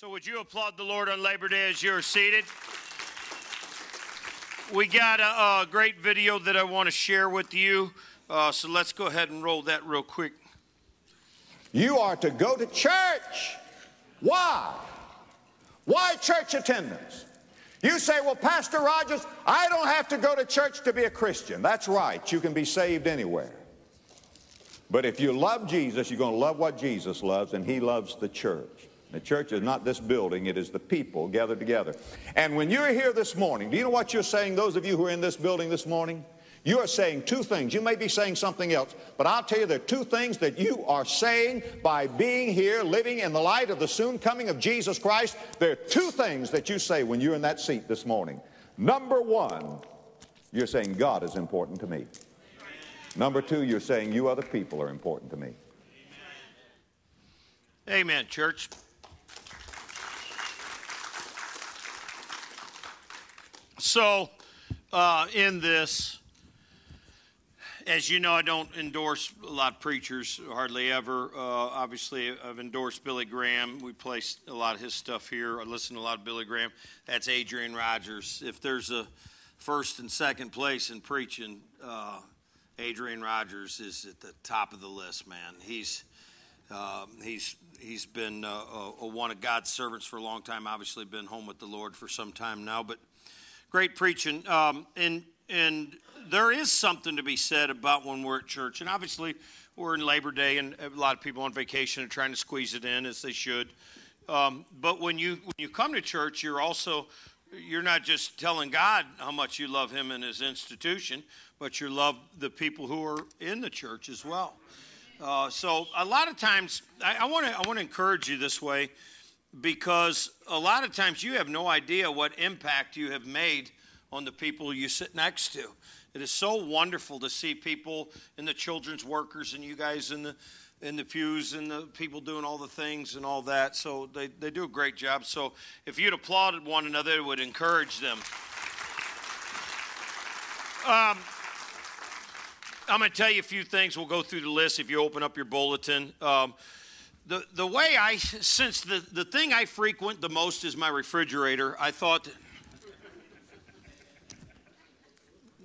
So, would you applaud the Lord on Labor Day as you're seated? We got a, a great video that I want to share with you. Uh, so, let's go ahead and roll that real quick. You are to go to church. Why? Why church attendance? You say, well, Pastor Rogers, I don't have to go to church to be a Christian. That's right. You can be saved anywhere. But if you love Jesus, you're going to love what Jesus loves, and He loves the church. The church is not this building, it is the people gathered together. And when you're here this morning, do you know what you're saying, those of you who are in this building this morning? You are saying two things. You may be saying something else, but I'll tell you there are two things that you are saying by being here, living in the light of the soon coming of Jesus Christ. There are two things that you say when you're in that seat this morning. Number one, you're saying God is important to me. Number two, you're saying you other people are important to me. Amen, church. So, uh, in this, as you know, I don't endorse a lot of preachers, hardly ever. Uh, obviously, I've endorsed Billy Graham. We play a lot of his stuff here. I listen to a lot of Billy Graham. That's Adrian Rogers. If there's a first and second place in preaching, uh, Adrian Rogers is at the top of the list, man. He's uh, he's he's been uh, a, a one of God's servants for a long time. Obviously, been home with the Lord for some time now, but great preaching. Um, and and there is something to be said about when we're at church. And obviously, we're in Labor Day, and a lot of people on vacation are trying to squeeze it in as they should. Um, but when you when you come to church, you're also you're not just telling God how much you love Him and His institution, but you love the people who are in the church as well. Uh, so a lot of times, I want to I want to encourage you this way because a lot of times you have no idea what impact you have made on the people you sit next to. It is so wonderful to see people in the children's workers and you guys in the in the pews and the people doing all the things and all that. So they, they do a great job. So if you'd applauded one another, it would encourage them. Um, I'm going to tell you a few things. We'll go through the list if you open up your bulletin. Um, the, the way I, since the, the thing I frequent the most is my refrigerator, I thought,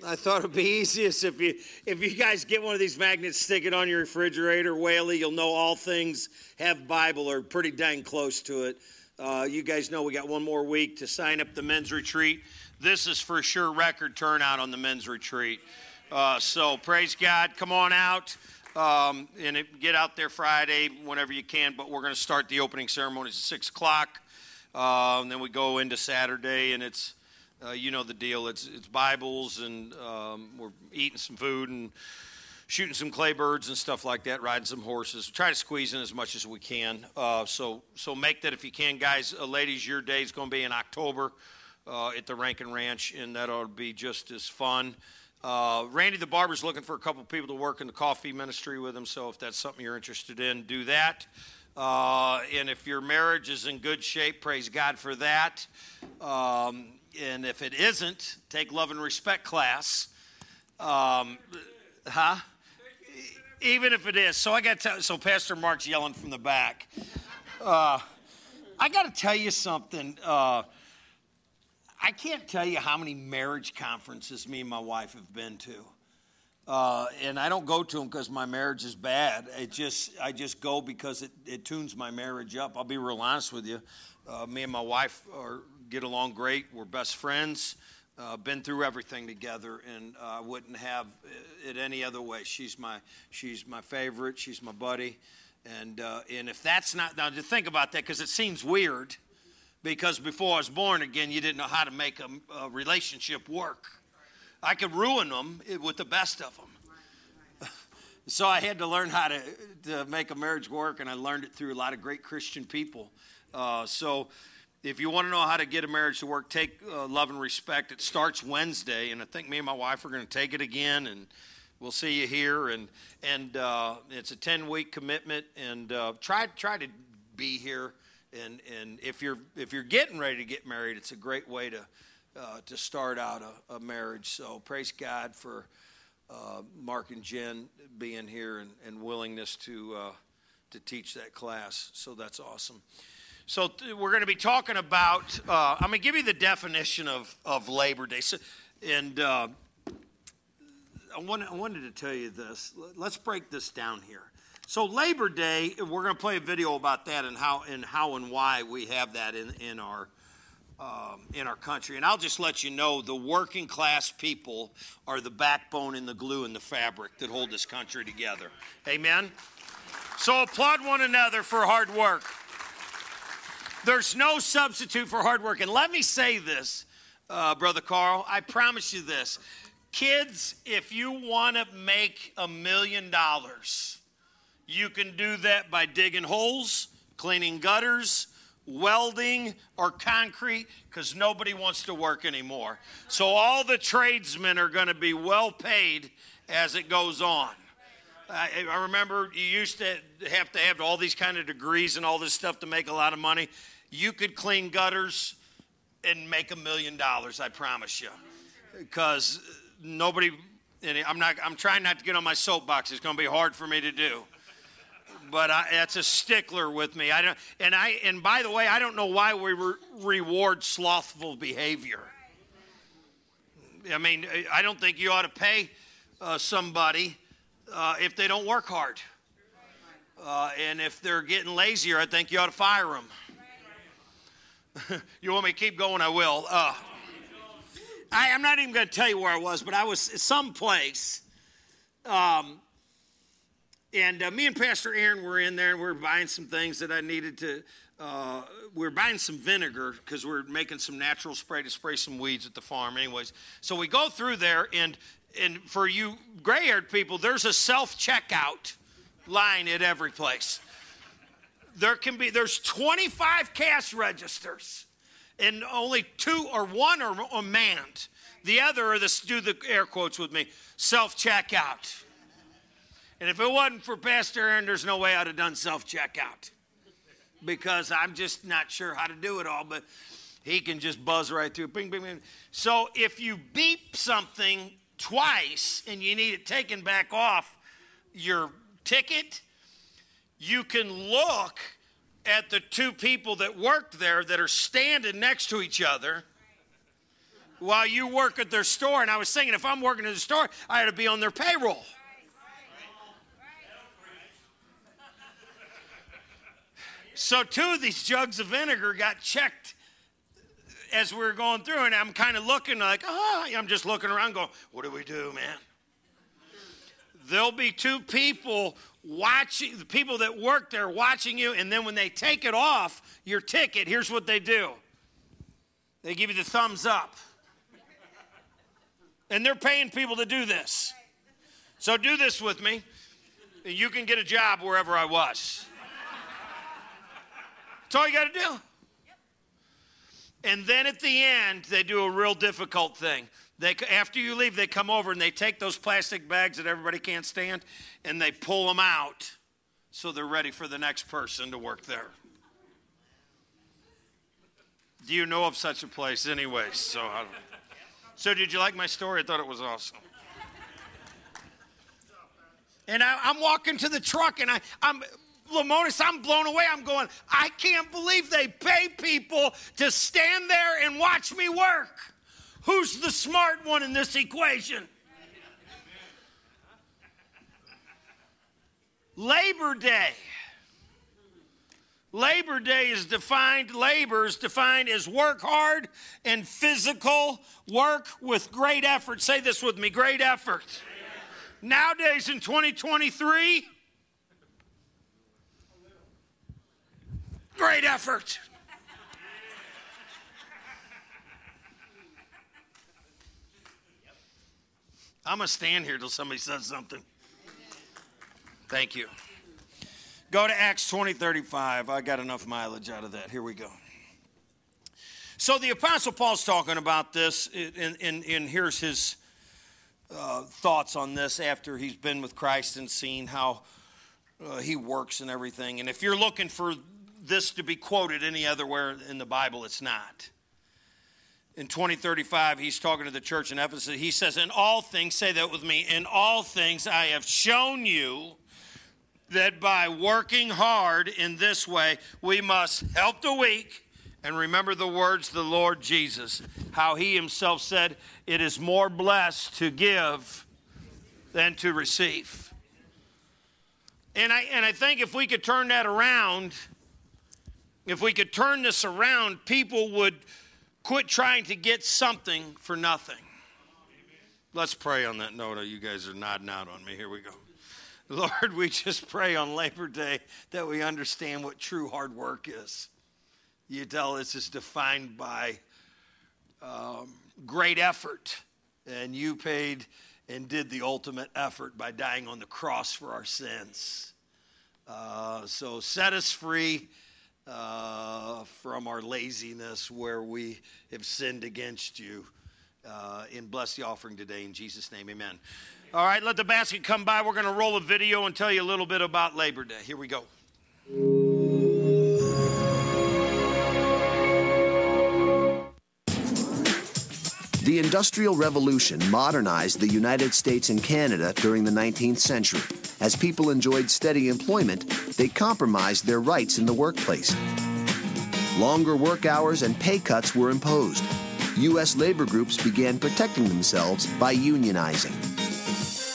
I thought it'd be easiest if you if you guys get one of these magnets, stick it on your refrigerator. Whaley, you'll know all things have Bible or pretty dang close to it. Uh, you guys know we got one more week to sign up the men's retreat. This is for sure record turnout on the men's retreat. Uh, so praise God. Come on out. Um, and it, get out there Friday whenever you can. But we're going to start the opening ceremonies at six o'clock, uh, and then we go into Saturday, and it's uh, you know the deal. It's it's Bibles, and um, we're eating some food and shooting some clay birds and stuff like that, riding some horses. Try to squeeze in as much as we can. Uh, so so make that if you can, guys. Uh, ladies, your day is going to be in October uh, at the Rankin Ranch, and that ought to be just as fun. Uh, Randy the barber's looking for a couple people to work in the coffee ministry with him. So if that's something you're interested in, do that. Uh, and if your marriage is in good shape, praise God for that. Um, and if it isn't, take love and respect class. Um, huh? Even if it is. So I got to. So Pastor Mark's yelling from the back. Uh, I got to tell you something. I can't tell you how many marriage conferences me and my wife have been to. Uh, and I don't go to them because my marriage is bad. It just I just go because it, it tunes my marriage up. I'll be real honest with you. Uh, me and my wife are, get along great. We're best friends. Uh, been through everything together, and I wouldn't have it any other way. She's my she's my favorite. She's my buddy, and uh, and if that's not now to think about that because it seems weird because before I was born again, you didn't know how to make a, a relationship work. I could ruin them with the best of them. so I had to learn how to, to make a marriage work, and I learned it through a lot of great Christian people. Uh, so if you want to know how to get a marriage to work, take uh, love and respect. It starts Wednesday, and I think me and my wife are going to take it again, and we'll see you here. And and uh, it's a ten week commitment, and uh, try try to be here and and if you're if you're getting ready to get married, it's a great way to uh, to start out a, a, marriage. So praise God for uh, Mark and Jen being here and, and willingness to uh, to teach that class. So that's awesome. So we're going to be talking about. Uh, I'm going to give you the definition of of Labor Day, so, and uh, I, wanted, I wanted to tell you this. Let's break this down here. So Labor Day, we're going to play a video about that and how and how and why we have that in in our um, in our country. And I'll just let you know the working class people are the backbone and the glue and the fabric that hold this country together. Amen? So applaud one another for hard work. There's no substitute for hard work. And let me say this, uh, Brother Carl, I promise you this. Kids, if you want to make a million dollars, you can do that by digging holes, cleaning gutters, welding or concrete because nobody wants to work anymore. So all the tradesmen are going to be well paid as it goes on. I, I, remember you used to have to have all these kind of degrees and all this stuff to make a lot of money. You could clean gutters and make a million dollars, I promise you. Because nobody, I'm not, I'm trying not to get on my soapbox. It's going to be hard for me to do but I, that's a stickler with me. I don't, and I, and by the way, I don't know why we re- reward slothful behavior. I mean, I don't think you ought to pay uh, somebody uh, if they don't work hard. Uh, and if they're getting lazier, I think you ought to fire them. you want me to keep going? I will. Uh, I, am not even going to tell you where I was, but I was someplace. Um, and uh, me and Pastor Aaron were in there and we were buying some things that I needed to. Uh, we are buying some vinegar because we we're making some natural spray to spray some weeds at the farm, anyways. So we go through there, and and for you gray haired people, there's a self checkout line at every place. There can be there's 25 cash registers, and only two or one are manned. The other are the do the air quotes with me self checkout. And if it wasn't for Pastor Aaron, there's no way I'd have done self checkout because I'm just not sure how to do it all, but he can just buzz right through. Bing, bing, bing. So if you beep something twice and you need it taken back off your ticket, you can look at the two people that worked there that are standing next to each other while you work at their store. And I was thinking, if I'm working at the store, I ought to be on their payroll. So, two of these jugs of vinegar got checked as we were going through, and I'm kind of looking like, oh, I'm just looking around going, what do we do, man? There'll be two people watching, the people that work there watching you, and then when they take it off your ticket, here's what they do they give you the thumbs up. And they're paying people to do this. So do this with me. And you can get a job wherever I was. That's all you got to do. And then at the end, they do a real difficult thing. They, after you leave, they come over and they take those plastic bags that everybody can't stand and they pull them out so they're ready for the next person to work there. Do you know of such a place, anyways? So, so did you like my story? I thought it was awesome. And I, am walking to the truck, and I, I'm Lamonis, I'm blown away. I'm going, I can't believe they pay people to stand there and watch me work. Who's the smart one in this equation? Labor Day. Labor Day is defined, labor is defined as work hard and physical work with great effort. Say this with me great effort. Nowadays in 2023, Great effort. I'm going to stand here till somebody says something. Thank you. Go to Acts 20 35. I got enough mileage out of that. Here we go. So the Apostle Paul's talking about this, and, and, and here's his uh, thoughts on this after he's been with Christ and seen how uh, he works and everything. And if you're looking for this to be quoted any other where in the Bible, it's not. In 2035, he's talking to the church in Ephesus. He says, In all things, say that with me, in all things I have shown you that by working hard in this way, we must help the weak and remember the words of the Lord Jesus, how he himself said, It is more blessed to give than to receive. And I, and I think if we could turn that around, if we could turn this around, people would quit trying to get something for nothing. Let's pray on that note. You guys are nodding out on me. Here we go. Lord, we just pray on Labor Day that we understand what true hard work is. You tell us it's defined by um, great effort, and you paid and did the ultimate effort by dying on the cross for our sins. Uh, so set us free uh, from our laziness where we have sinned against you. Uh, and bless the offering today in Jesus' name, amen. All right, let the basket come by. We're going to roll a video and tell you a little bit about Labor Day. Here we go. The Industrial Revolution modernized the United States and Canada during the 19th century. As people enjoyed steady employment, they compromised their rights in the workplace. Longer work hours and pay cuts were imposed. U.S. labor groups began protecting themselves by unionizing.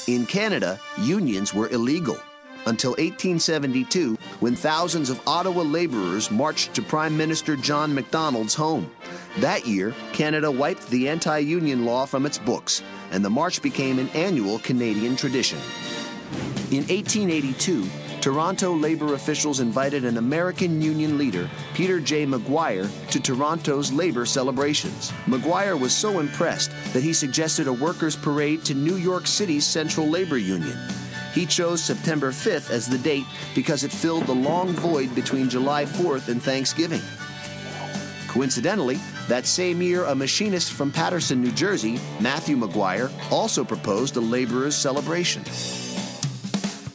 In Canada, unions were illegal until 1872 when thousands of Ottawa laborers marched to Prime Minister John Macdonald's home. That year, Canada wiped the anti union law from its books, and the march became an annual Canadian tradition. In 1882, Toronto labor officials invited an American union leader, Peter J. McGuire, to Toronto's labor celebrations. McGuire was so impressed that he suggested a workers' parade to New York City's Central Labor Union. He chose September 5th as the date because it filled the long void between July 4th and Thanksgiving. Coincidentally, that same year, a machinist from Paterson, New Jersey, Matthew Maguire, also proposed a laborers' celebration.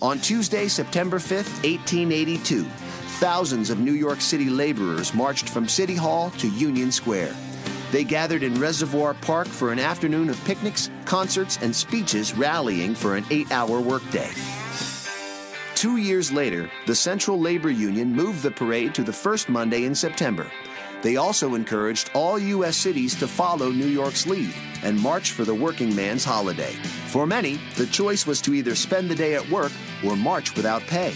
On Tuesday, September 5, 1882, thousands of New York City laborers marched from City Hall to Union Square. They gathered in Reservoir Park for an afternoon of picnics, concerts, and speeches rallying for an eight hour workday. Two years later, the Central Labor Union moved the parade to the first Monday in September. They also encouraged all U.S. cities to follow New York's lead and march for the working man's holiday. For many, the choice was to either spend the day at work or march without pay.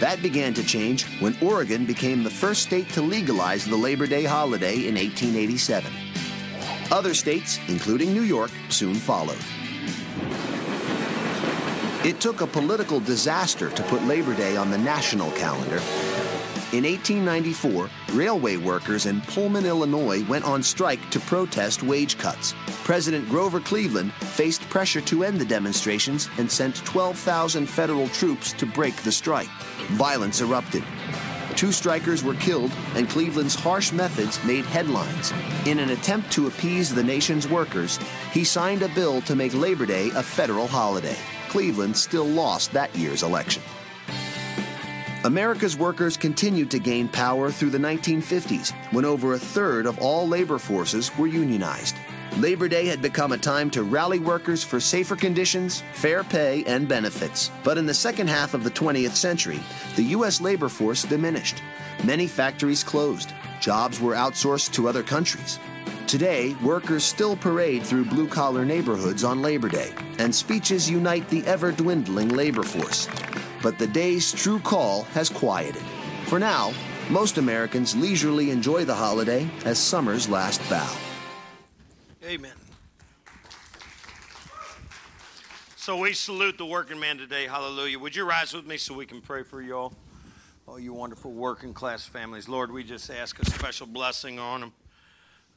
That began to change when Oregon became the first state to legalize the Labor Day holiday in 1887. Other states, including New York, soon followed. It took a political disaster to put Labor Day on the national calendar, in 1894, railway workers in Pullman, Illinois went on strike to protest wage cuts. President Grover Cleveland faced pressure to end the demonstrations and sent 12,000 federal troops to break the strike. Violence erupted. Two strikers were killed, and Cleveland's harsh methods made headlines. In an attempt to appease the nation's workers, he signed a bill to make Labor Day a federal holiday. Cleveland still lost that year's election. America's workers continued to gain power through the 1950s, when over a third of all labor forces were unionized. Labor Day had become a time to rally workers for safer conditions, fair pay, and benefits. But in the second half of the 20th century, the U.S. labor force diminished. Many factories closed. Jobs were outsourced to other countries. Today, workers still parade through blue collar neighborhoods on Labor Day, and speeches unite the ever dwindling labor force but the day's true call has quieted. For now, most Americans leisurely enjoy the holiday as summer's last bow. Amen. So we salute the working man today. Hallelujah. Would you rise with me so we can pray for you all? All you wonderful working class families. Lord, we just ask a special blessing on them.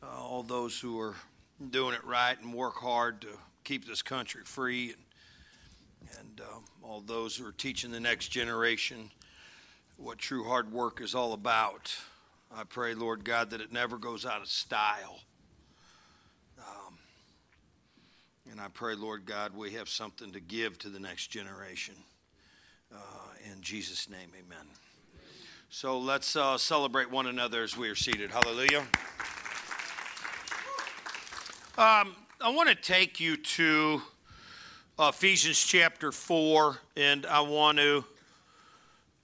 Uh, all those who are doing it right and work hard to keep this country free and, all those who are teaching the next generation what true hard work is all about. I pray, Lord God, that it never goes out of style. Um, and I pray, Lord God, we have something to give to the next generation. Uh, in Jesus' name, amen. So let's uh, celebrate one another as we are seated. Hallelujah. Um, I want to take you to Ephesians chapter 4, and I want to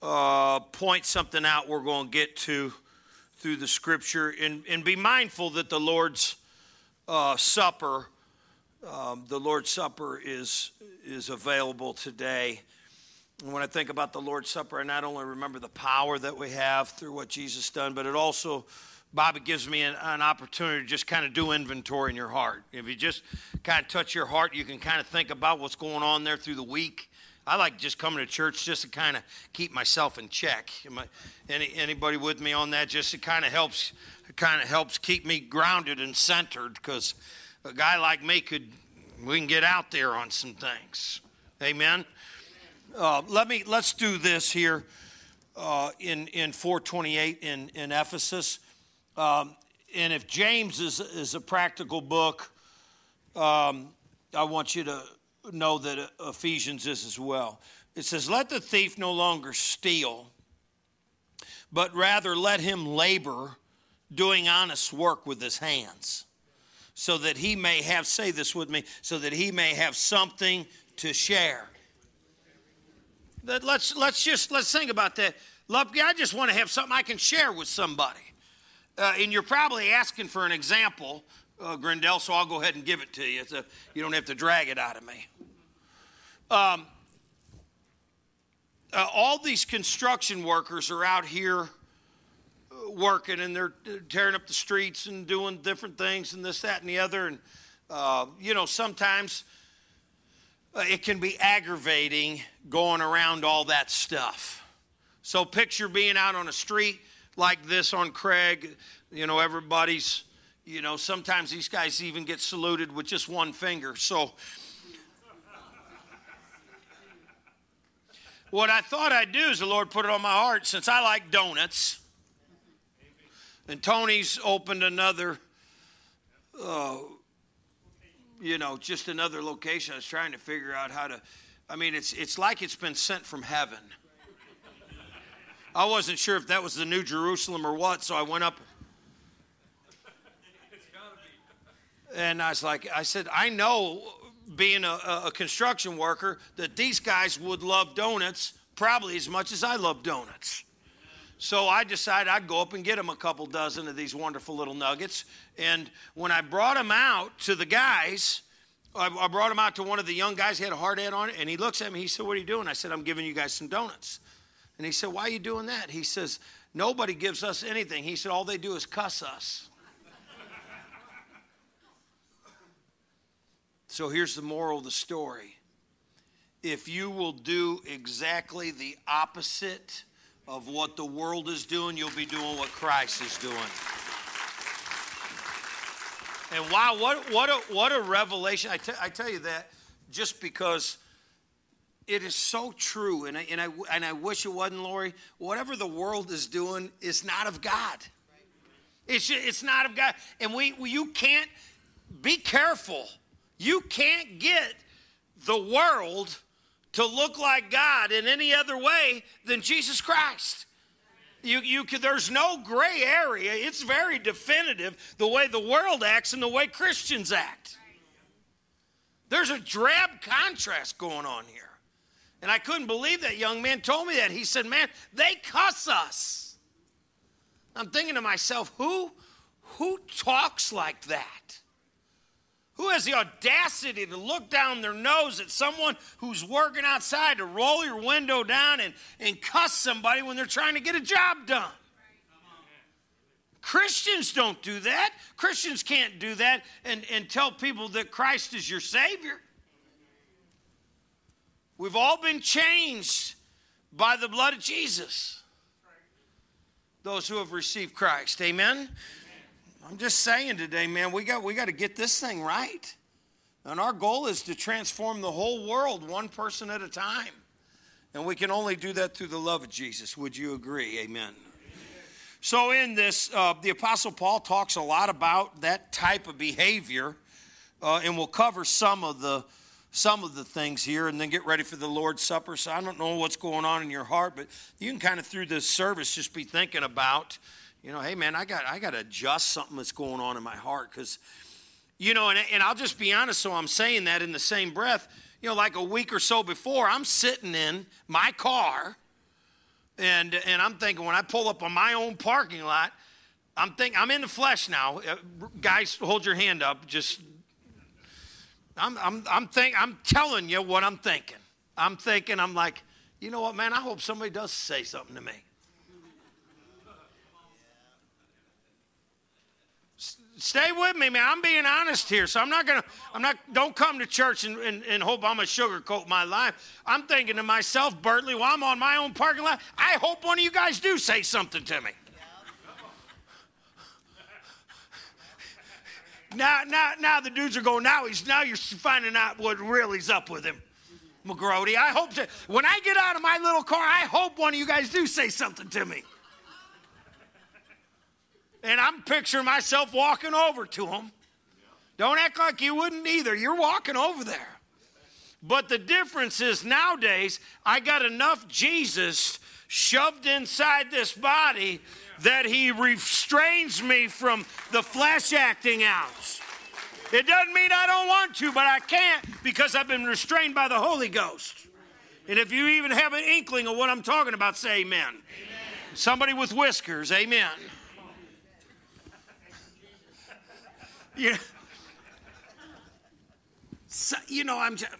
uh, point something out we're going to get to through the scripture and, and be mindful that the Lord's uh, Supper, um, the Lord's Supper is, is available today. And when I think about the Lord's Supper, I not only remember the power that we have through what Jesus done, but it also, Bob, it gives me an, an opportunity to just kind of do inventory in your heart. If you just kind of touch your heart, you can kind of think about what's going on there through the week. I like just coming to church just to kind of keep myself in check. I, any, anybody with me on that? Just it kind of helps, kind of helps keep me grounded and centered because a guy like me could, we can get out there on some things. Amen. Uh, let me let's do this here uh, in in 428 in in Ephesus, um, and if James is is a practical book, um, I want you to know that Ephesians is as well. It says, "Let the thief no longer steal, but rather let him labor, doing honest work with his hands." So that he may have, say this with me, so that he may have something to share let's let's just let's think about that. I just want to have something I can share with somebody. Uh, and you're probably asking for an example, uh, Grindel, so I'll go ahead and give it to you. A, you don't have to drag it out of me. Um, uh, all these construction workers are out here uh, working and they're tearing up the streets and doing different things and this, that, and the other. And, uh, you know, sometimes uh, it can be aggravating going around all that stuff. So picture being out on a street like this on Craig, you know, everybody's, you know, sometimes these guys even get saluted with just one finger. So what I thought I'd do is the Lord put it on my heart since I like donuts. And Tony's opened another uh, you know, just another location. I was trying to figure out how to. I mean, it's it's like it's been sent from heaven. I wasn't sure if that was the New Jerusalem or what, so I went up. And I was like, I said, I know, being a, a construction worker, that these guys would love donuts probably as much as I love donuts. So I decided I'd go up and get them a couple dozen of these wonderful little nuggets. And when I brought them out to the guys, I, brought them out to one of the young guys. He had a hard hat on, and he looks at me. He said, "What are you doing?" I said, "I'm giving you guys some donuts." And he said, "Why are you doing that?" He says, "Nobody gives us anything." He said, "All they do is cuss us." so here's the moral of the story: If you will do exactly the opposite of what the world is doing, you'll be doing what Christ is doing. And wow, what, what, a, what a revelation. I, t- I tell you that just because it is so true. And I, and, I, and I wish it wasn't, Lori. Whatever the world is doing is not of God. It's, it's not of God. And we, we you can't, be careful. You can't get the world to look like God in any other way than Jesus Christ. You, you could, there's no gray area. It's very definitive the way the world acts and the way Christians act. There's a drab contrast going on here. And I couldn't believe that young man told me that. He said, Man, they cuss us. I'm thinking to myself, who, who talks like that? Who has the audacity to look down their nose at someone who's working outside to roll your window down and, and cuss somebody when they're trying to get a job done? Christians don't do that. Christians can't do that and, and tell people that Christ is your Savior. We've all been changed by the blood of Jesus. Those who have received Christ. Amen. I'm just saying today, man, we got we got to get this thing right. And our goal is to transform the whole world one person at a time. And we can only do that through the love of Jesus. Would you agree? Amen. So, in this, uh, the Apostle Paul talks a lot about that type of behavior, uh, and we'll cover some of the some of the things here, and then get ready for the Lord's Supper. So, I don't know what's going on in your heart, but you can kind of through this service just be thinking about you know, hey man, I got I got to adjust something that's going on in my heart because, you know, and, and I'll just be honest. So I'm saying that in the same breath. You know, like a week or so before, I'm sitting in my car And, and I'm thinking, when I pull up on my own parking lot, I'm thinking, I'm in the flesh now. Uh, guys, hold your hand up. Just, I'm, I'm, I'm, think, I'm telling you what I'm thinking. I'm thinking, I'm like, you know what, man, I hope somebody does say something to me. stay with me, man. I'm being honest here. So I'm not to, I'm not, don't come to church and, and, and hope I'm a sugarcoat my life. I'm thinking to myself, Bertley, while I'm on my own parking lot, I hope one of you guys do say something to me. Now, now, now the dudes are going, now he's, now you're finding out what really's up with him. McGrody, I hope to, when I get out of my little car, I hope one of you guys do say something to me. And I'm picturing myself walking over to him. Don't act like you wouldn't either. You're walking over there. But the difference is nowadays, I got enough Jesus shoved inside this body that he restrains me from the flesh acting out. It doesn't mean I don't want to, but I can't because I've been restrained by the Holy Ghost. And if you even have an inkling of what I'm talking about, say amen. amen. Somebody with whiskers, amen. Yeah. So, you know, I'm just,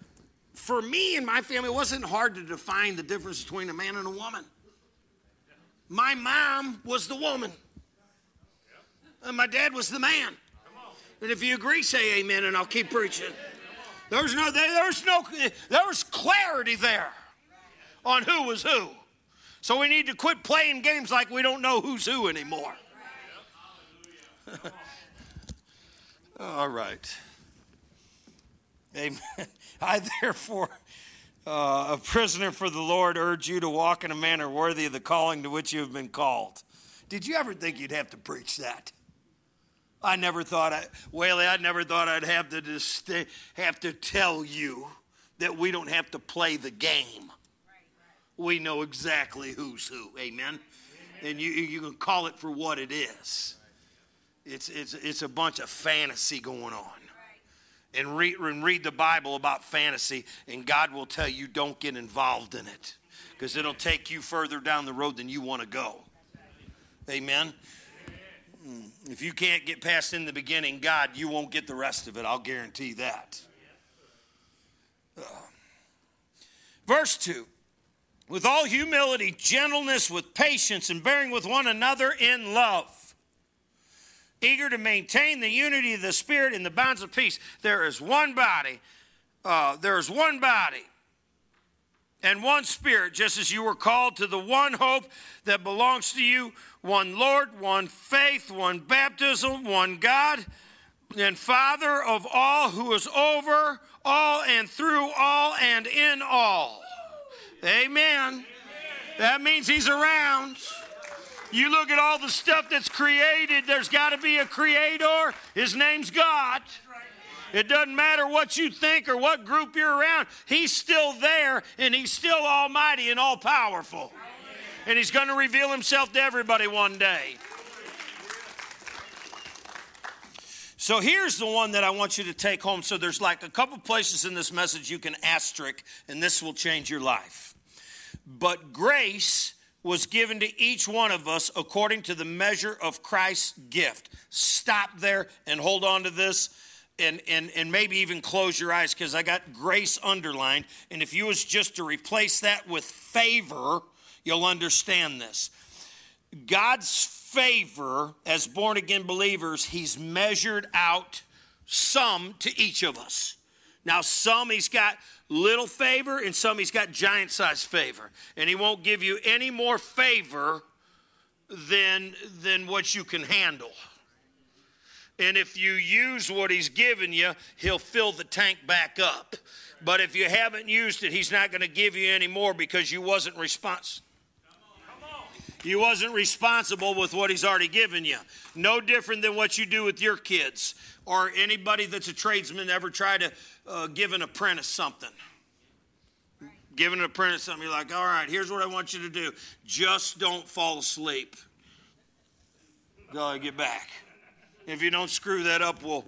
for me and my family, it wasn't hard to define the difference between a man and a woman. My mom was the woman, and my dad was the man. And if you agree, say amen, and I'll keep preaching. There's no, there's no, there was clarity there on who was who. So we need to quit playing games like we don't know who's who anymore. All right. Amen. I therefore, uh, a prisoner for the Lord, urge you to walk in a manner worthy of the calling to which you have been called. Did you ever think you'd have to preach that? I never thought I, Whaley, I never thought I'd have to just have to tell you that we don't have to play the game. We know exactly who's who. Amen. And you, you can call it for what it is. It's, it's, it's a bunch of fantasy going on. And read, and read the Bible about fantasy, and God will tell you don't get involved in it because it'll take you further down the road than you want to go. Amen. Hmm. If you can't get past in the beginning, God, you won't get the rest of it. I'll guarantee that. Uh, verse 2 With all humility, gentleness, with patience, and bearing with one another in love eager to maintain the unity of the Spirit in the bonds of peace. There is one body. Uh, there is one body and one Spirit, just as you were called to the one hope that belongs to you one Lord, one faith, one baptism, one God and Father of all, who is over all and through all and in all. Amen. That means He's around. You look at all the stuff that's created, there's got to be a creator. His name's God. It doesn't matter what you think or what group you're around, He's still there and He's still almighty and all powerful. And He's going to reveal Himself to everybody one day. So here's the one that I want you to take home. So there's like a couple places in this message you can asterisk, and this will change your life. But grace was given to each one of us according to the measure of Christ's gift. Stop there and hold on to this and, and, and maybe even close your eyes because I got grace underlined. And if you was just to replace that with favor, you'll understand this. God's favor as born again believers, He's measured out some to each of us. Now, some He's got little favor, and some he's got giant size favor. And he won't give you any more favor than, than what you can handle. And if you use what he's given you, he'll fill the tank back up. But if you haven't used it, he's not going to give you any more because you wasn't responsible. You wasn't responsible with what he's already given you. No different than what you do with your kids or anybody that's a tradesman ever try to uh, give an apprentice something. Give an apprentice something, you're like, all right, here's what I want you to do. Just don't fall asleep. Go get back. If you don't screw that up, we'll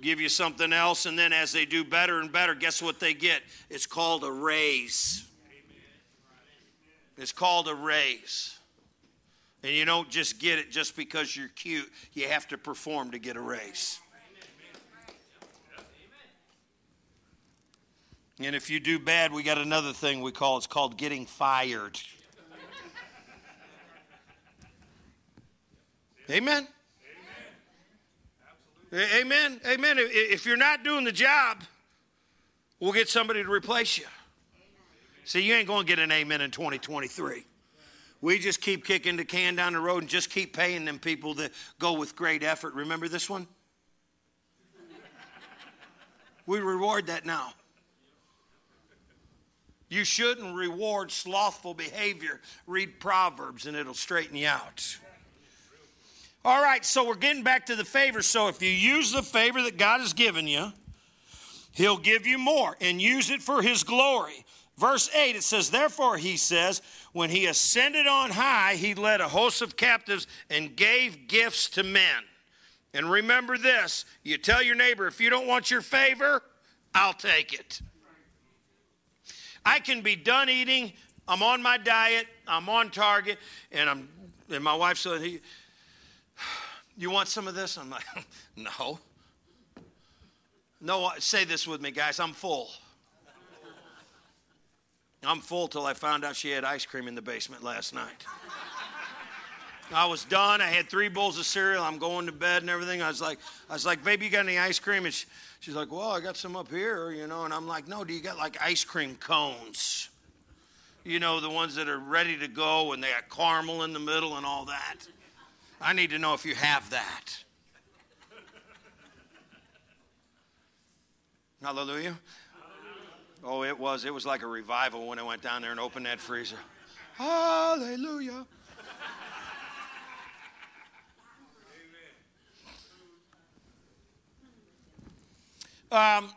give you something else. And then as they do better and better, guess what they get? It's called a raise. It's called a raise. And you don't just get it just because you're cute. You have to perform to get a raise. And if you do bad, we got another thing we call it's called getting fired. Amen. Amen. Amen. Amen. If you're not doing the job, we'll get somebody to replace you. See, you ain't going to get an amen in 2023. We just keep kicking the can down the road and just keep paying them people that go with great effort. Remember this one? We reward that now. You shouldn't reward slothful behavior. Read Proverbs and it'll straighten you out. All right, so we're getting back to the favor. So if you use the favor that God has given you, He'll give you more and use it for His glory. Verse 8, it says, Therefore, he says, when he ascended on high, he led a host of captives and gave gifts to men. And remember this you tell your neighbor, if you don't want your favor, I'll take it. I can be done eating, I'm on my diet, I'm on target, and I'm and my wife said, You want some of this? I'm like, No. No, say this with me, guys. I'm full. I'm full till I found out she had ice cream in the basement last night. I was done. I had three bowls of cereal. I'm going to bed and everything. I was like, I was like, baby, you got any ice cream? And she, she's like, well, I got some up here, you know. And I'm like, no, do you got like ice cream cones? You know, the ones that are ready to go and they got caramel in the middle and all that. I need to know if you have that. Hallelujah. Oh, it was. It was like a revival when I went down there and opened that freezer. Hallelujah. Um,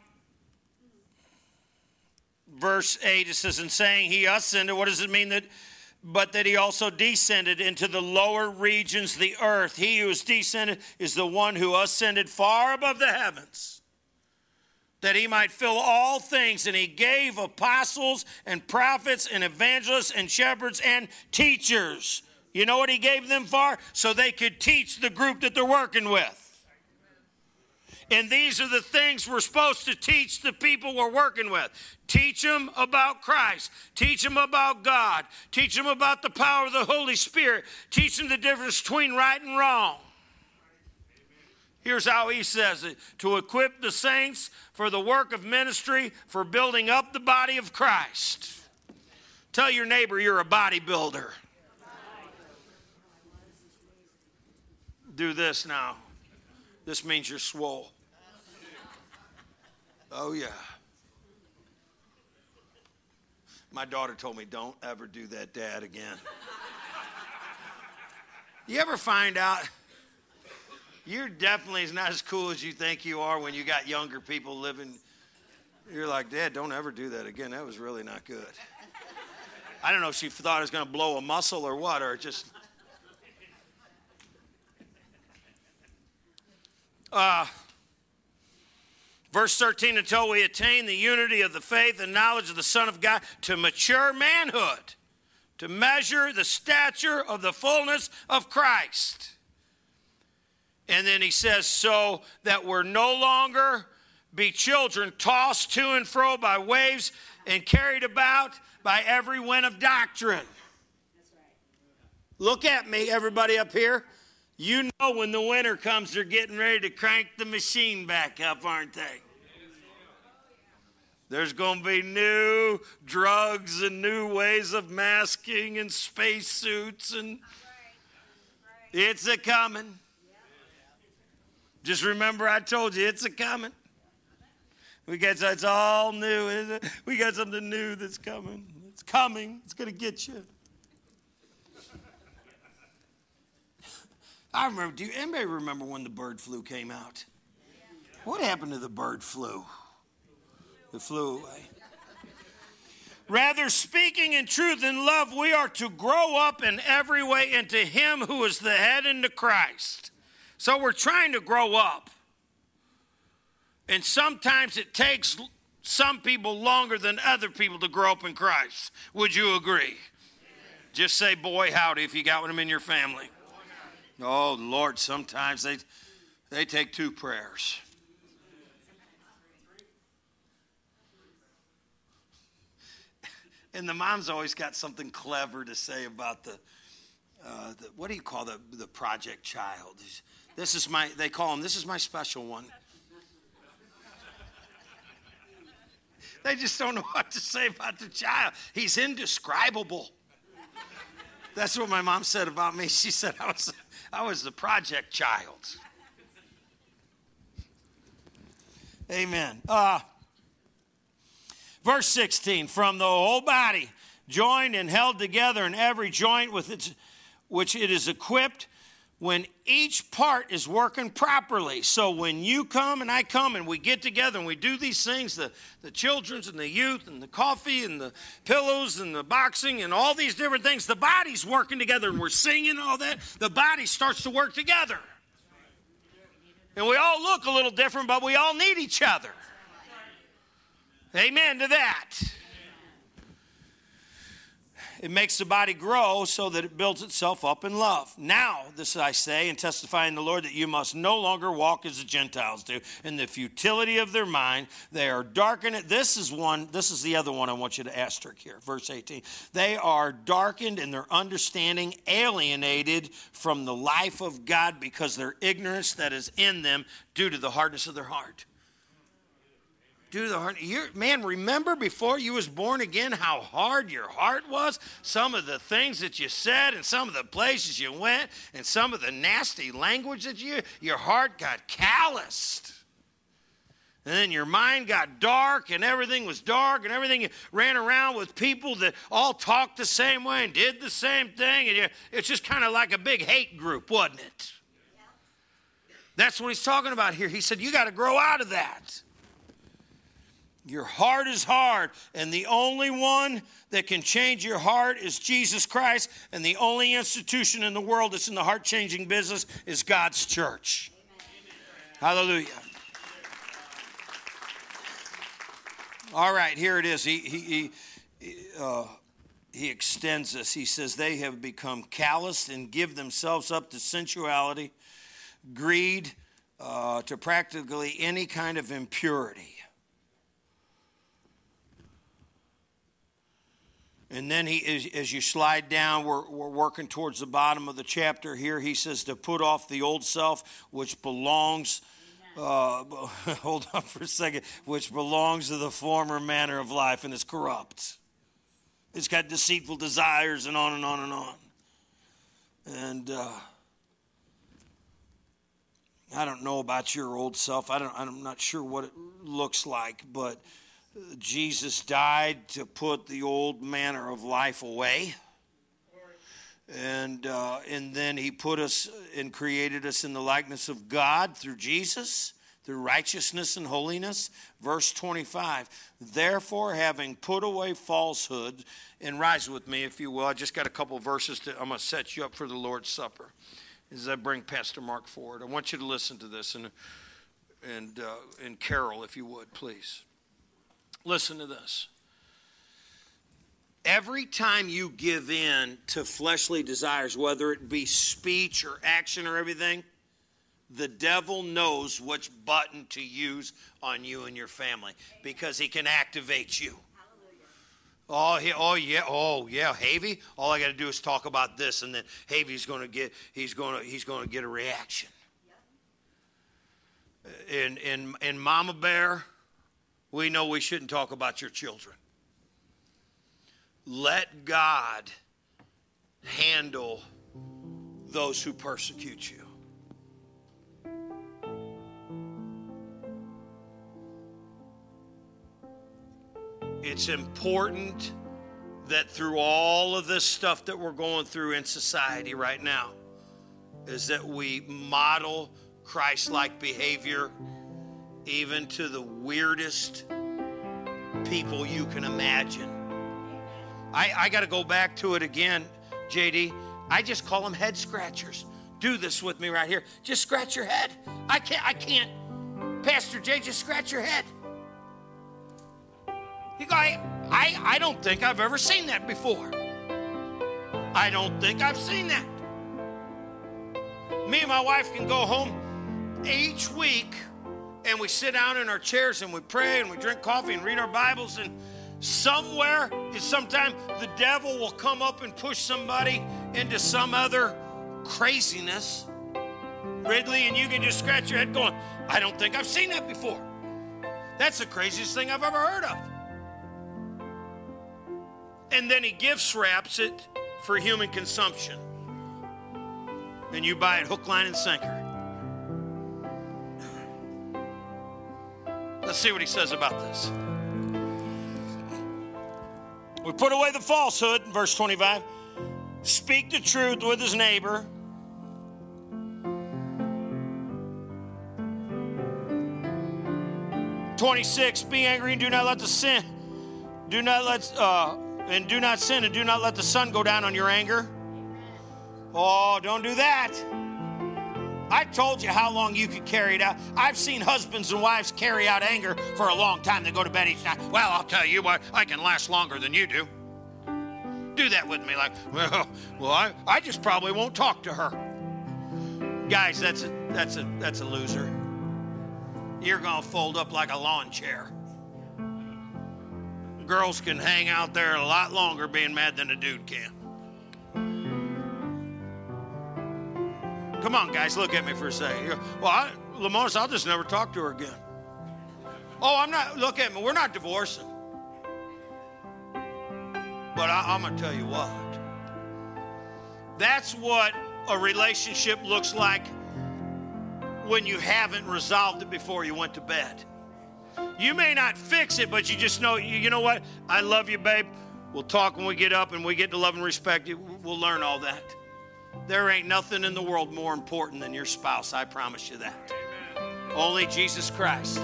verse 8 it says in saying he ascended what does it mean that but that he also descended into the lower regions the earth he who is descended is the one who ascended far above the heavens that he might fill all things. And he gave apostles and prophets and evangelists and shepherds and teachers. You know what he gave them for? So they could teach the group that they're working with. And these are the things we're supposed to teach the people we're working with. Teach them about Christ. Teach them about God. Teach them about the power of the Holy Spirit. Teach them the difference between right and wrong. Here's how he says it to equip the saints for the work of ministry, for building up the body of Christ. Tell your neighbor you're a bodybuilder. Do this now. This means you're swole. Oh, yeah. My daughter told me, don't ever do that, Dad, again. You ever find out? you're definitely not as cool as you think you are when you got younger people living. You're like, Dad, don't ever do that again. That was really not good. I don't know if she thought it was going to blow a muscle or what, or just. Uh, verse 13 until we attain the unity of the faith and knowledge of the Son of God to mature manhood, to measure the stature of the fullness of Christ. And then he says, so that we're no longer be children tossed to and fro by waves and carried about by every wind of doctrine. Look at me, everybody up here. You know when the winter comes, they're getting ready to crank the machine back up, aren't they? There's going to be new drugs and new ways of masking and spacesuits, and it's a coming. Just remember, I told you it's a coming. We got it's all new. We got something new that's coming. It's coming. It's going to get you. I remember. Do you, anybody remember when the bird flu came out? What happened to the bird flu? It flew eh? away. Rather, speaking in truth and love, we are to grow up in every way into Him who is the head into Christ. So we're trying to grow up. And sometimes it takes some people longer than other people to grow up in Christ. Would you agree? Just say boy howdy if you got them in your family. Oh Lord, sometimes they they take two prayers. And the mom's always got something clever to say about the, uh, the what do you call the the project child? This is my they call him. This is my special one. They just don't know what to say about the child. He's indescribable. That's what my mom said about me. She said I was, I was the project child. Amen. Uh, verse 16 From the whole body, joined and held together in every joint with its, which it is equipped, when each part is working properly. So when you come and I come and we get together and we do these things, the, the children's and the youth and the coffee and the pillows and the boxing and all these different things, the body's working together and we're singing all that, the body starts to work together. And we all look a little different, but we all need each other. Amen to that. It makes the body grow so that it builds itself up in love. Now, this I say and testify in the Lord that you must no longer walk as the Gentiles do in the futility of their mind. They are darkened. This is one, this is the other one I want you to asterisk here, verse 18. They are darkened in their understanding, alienated from the life of God because their ignorance that is in them due to the hardness of their heart do the heart. You're, man, remember before you was born again how hard your heart was? Some of the things that you said and some of the places you went and some of the nasty language that you, your heart got calloused. And then your mind got dark and everything was dark and everything you ran around with people that all talked the same way and did the same thing. And you, it's just kind of like a big hate group, wasn't it? That's what he's talking about here. He said, You got to grow out of that. Your heart is hard, and the only one that can change your heart is Jesus Christ, and the only institution in the world that's in the heart changing business is God's church. Amen. Hallelujah. All right, here it is. He, he, he, uh, he extends this. He says, They have become calloused and give themselves up to sensuality, greed, uh, to practically any kind of impurity. And then he, as, as you slide down, we're, we're working towards the bottom of the chapter here. He says to put off the old self, which belongs, uh, hold on for a second, which belongs to the former manner of life and is corrupt. It's got deceitful desires and on and on and on. And uh, I don't know about your old self. I don't, I'm not sure what it looks like, but Jesus died to put the old manner of life away. And, uh, and then he put us and created us in the likeness of God through Jesus, through righteousness and holiness. Verse 25, therefore, having put away falsehood, and rise with me if you will. I just got a couple verses to, I'm going to set you up for the Lord's Supper as I bring Pastor Mark forward. I want you to listen to this and, and, uh, and Carol, if you would, please. Listen to this. Every time you give in to fleshly desires, whether it be speech or action or everything, the devil knows which button to use on you and your family because he can activate you. Oh, he, oh yeah, oh yeah, Havy. All I got to do is talk about this, and then Havy's going to get he's going to he's going to get a reaction. In in in Mama Bear, we know we shouldn't talk about your children. Let God handle those who persecute you. It's important that through all of this stuff that we're going through in society right now is that we model Christ-like behavior even to the weirdest people you can imagine. I, I got to go back to it again, JD. I just call them head scratchers. Do this with me right here. Just scratch your head. I can't, I can't. Pastor Jay, just scratch your head. You go, I, I, I don't think I've ever seen that before. I don't think I've seen that. Me and my wife can go home each week and we sit down in our chairs and we pray and we drink coffee and read our Bibles and somewhere sometime the devil will come up and push somebody into some other craziness. Ridley, and you can just scratch your head going, I don't think I've seen that before. That's the craziest thing I've ever heard of. And then he gift wraps it for human consumption. And you buy it hook, line, and sinker. Let's see what he says about this. We put away the falsehood, verse 25. Speak the truth with his neighbor. Twenty-six. Be angry and do not let the sin. Do not let uh, and do not sin and do not let the sun go down on your anger. Oh, don't do that. I told you how long you could carry it out. I've seen husbands and wives carry out anger for a long time. They go to bed each night. Well, I'll tell you what, I can last longer than you do. Do that with me, like, well, well, I, I just probably won't talk to her. Guys, that's a that's a that's a loser. You're gonna fold up like a lawn chair. Girls can hang out there a lot longer being mad than a dude can. Come on, guys, look at me for a second. Well, I, Lamonis, I'll just never talk to her again. Oh, I'm not, look at me, we're not divorcing. But I, I'm going to tell you what. That's what a relationship looks like when you haven't resolved it before you went to bed. You may not fix it, but you just know, you, you know what? I love you, babe. We'll talk when we get up and we get to love and respect you. We'll learn all that. There ain't nothing in the world more important than your spouse. I promise you that. Amen. Only Jesus Christ.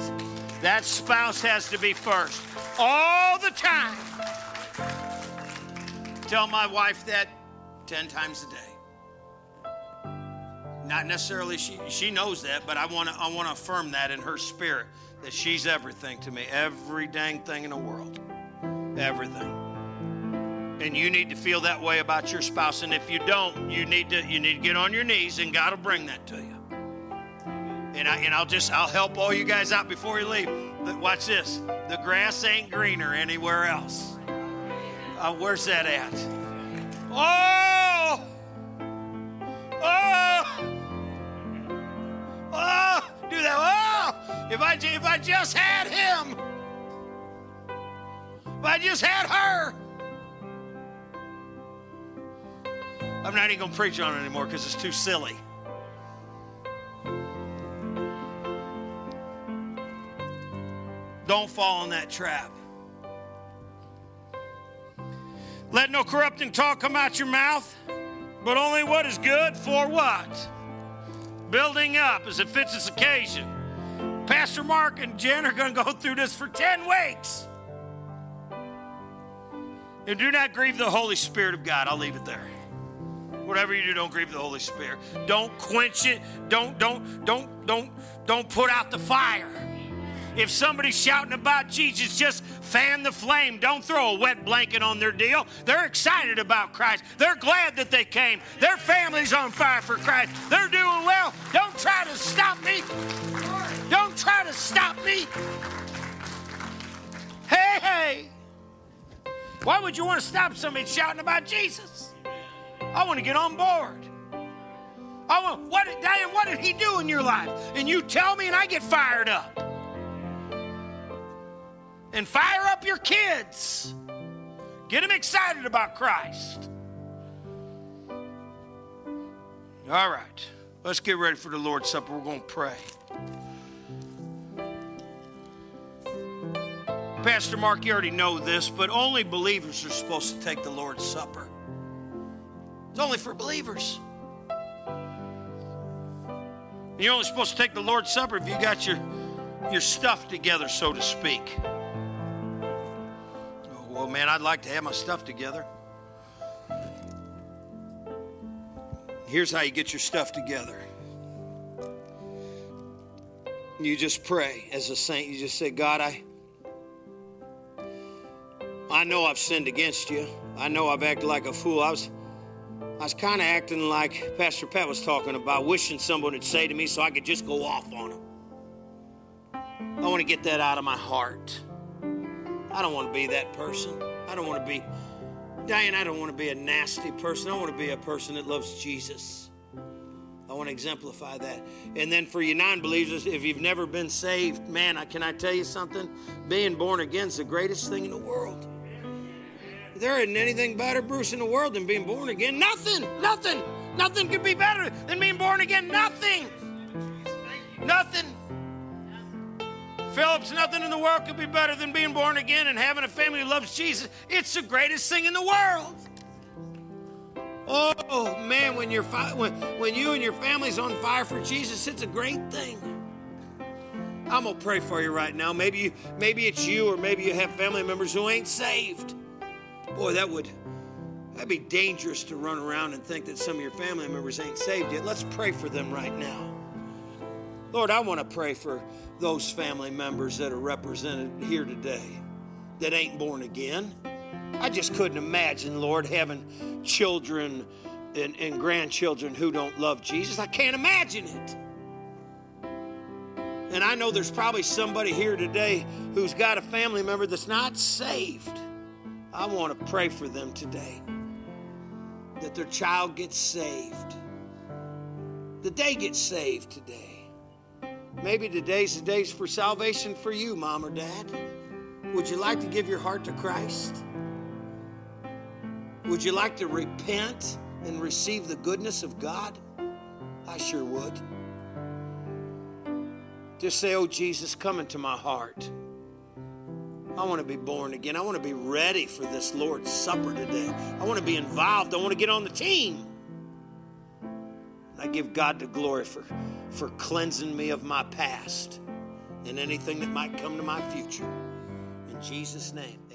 That spouse has to be first all the time. Tell my wife that 10 times a day. Not necessarily she she knows that, but I want to I want to affirm that in her spirit that she's everything to me, every dang thing in the world. Everything and you need to feel that way about your spouse. And if you don't you need to you need to get on your knees and god will bring that to you. And, I, and i'll just i'll help all you guys out before you leave. But watch this. The grass ain't greener anywhere else. Uh, where's that at? Oh! Oh! Oh! Do that. Oh! If i if i just had him. If i just had her I'm not even going to preach on it anymore because it's too silly. Don't fall in that trap. Let no corrupting talk come out your mouth, but only what is good for what? Building up as it fits its occasion. Pastor Mark and Jen are going to go through this for 10 weeks. And do not grieve the Holy Spirit of God. I'll leave it there. Whatever you do, don't grieve the Holy Spirit. Don't quench it. Don't, don't, don't, don't, don't put out the fire. If somebody's shouting about Jesus, just fan the flame. Don't throw a wet blanket on their deal. They're excited about Christ. They're glad that they came. Their family's on fire for Christ. They're doing well. Don't try to stop me. Don't try to stop me. Hey, hey. Why would you want to stop somebody shouting about Jesus? I want to get on board. I want what did Diane, what did he do in your life? And you tell me and I get fired up. And fire up your kids. Get them excited about Christ. All right. Let's get ready for the Lord's Supper. We're going to pray. Pastor Mark, you already know this, but only believers are supposed to take the Lord's Supper. It's only for believers. You're only supposed to take the Lord's Supper if you got your, your stuff together, so to speak. Oh, well, man, I'd like to have my stuff together. Here's how you get your stuff together. You just pray as a saint. You just say, God, I, I know I've sinned against you. I know I've acted like a fool. I was I was kind of acting like Pastor Pat was talking about, wishing someone would say to me so I could just go off on him. I want to get that out of my heart. I don't want to be that person. I don't want to be, Diane, I don't want to be a nasty person. I want to be a person that loves Jesus. I want to exemplify that. And then for you non believers, if you've never been saved, man, can I tell you something? Being born again is the greatest thing in the world. There isn't anything better, Bruce, in the world than being born again. Nothing, nothing, nothing could be better than being born again. Nothing, nothing. Phillips, nothing in the world could be better than being born again and having a family who loves Jesus. It's the greatest thing in the world. Oh man, when you're fi- when, when you and your family's on fire for Jesus, it's a great thing. I'm gonna pray for you right now. Maybe you, maybe it's you, or maybe you have family members who ain't saved. Boy, that would that'd be dangerous to run around and think that some of your family members ain't saved yet. Let's pray for them right now. Lord, I want to pray for those family members that are represented here today that ain't born again. I just couldn't imagine, Lord, having children and, and grandchildren who don't love Jesus. I can't imagine it. And I know there's probably somebody here today who's got a family member that's not saved. I want to pray for them today that their child gets saved, that they get saved today. Maybe today's the day for salvation for you, mom or dad. Would you like to give your heart to Christ? Would you like to repent and receive the goodness of God? I sure would. Just say, Oh, Jesus, come into my heart. I want to be born again. I want to be ready for this Lord's Supper today. I want to be involved. I want to get on the team. I give God the glory for for cleansing me of my past and anything that might come to my future. In Jesus' name.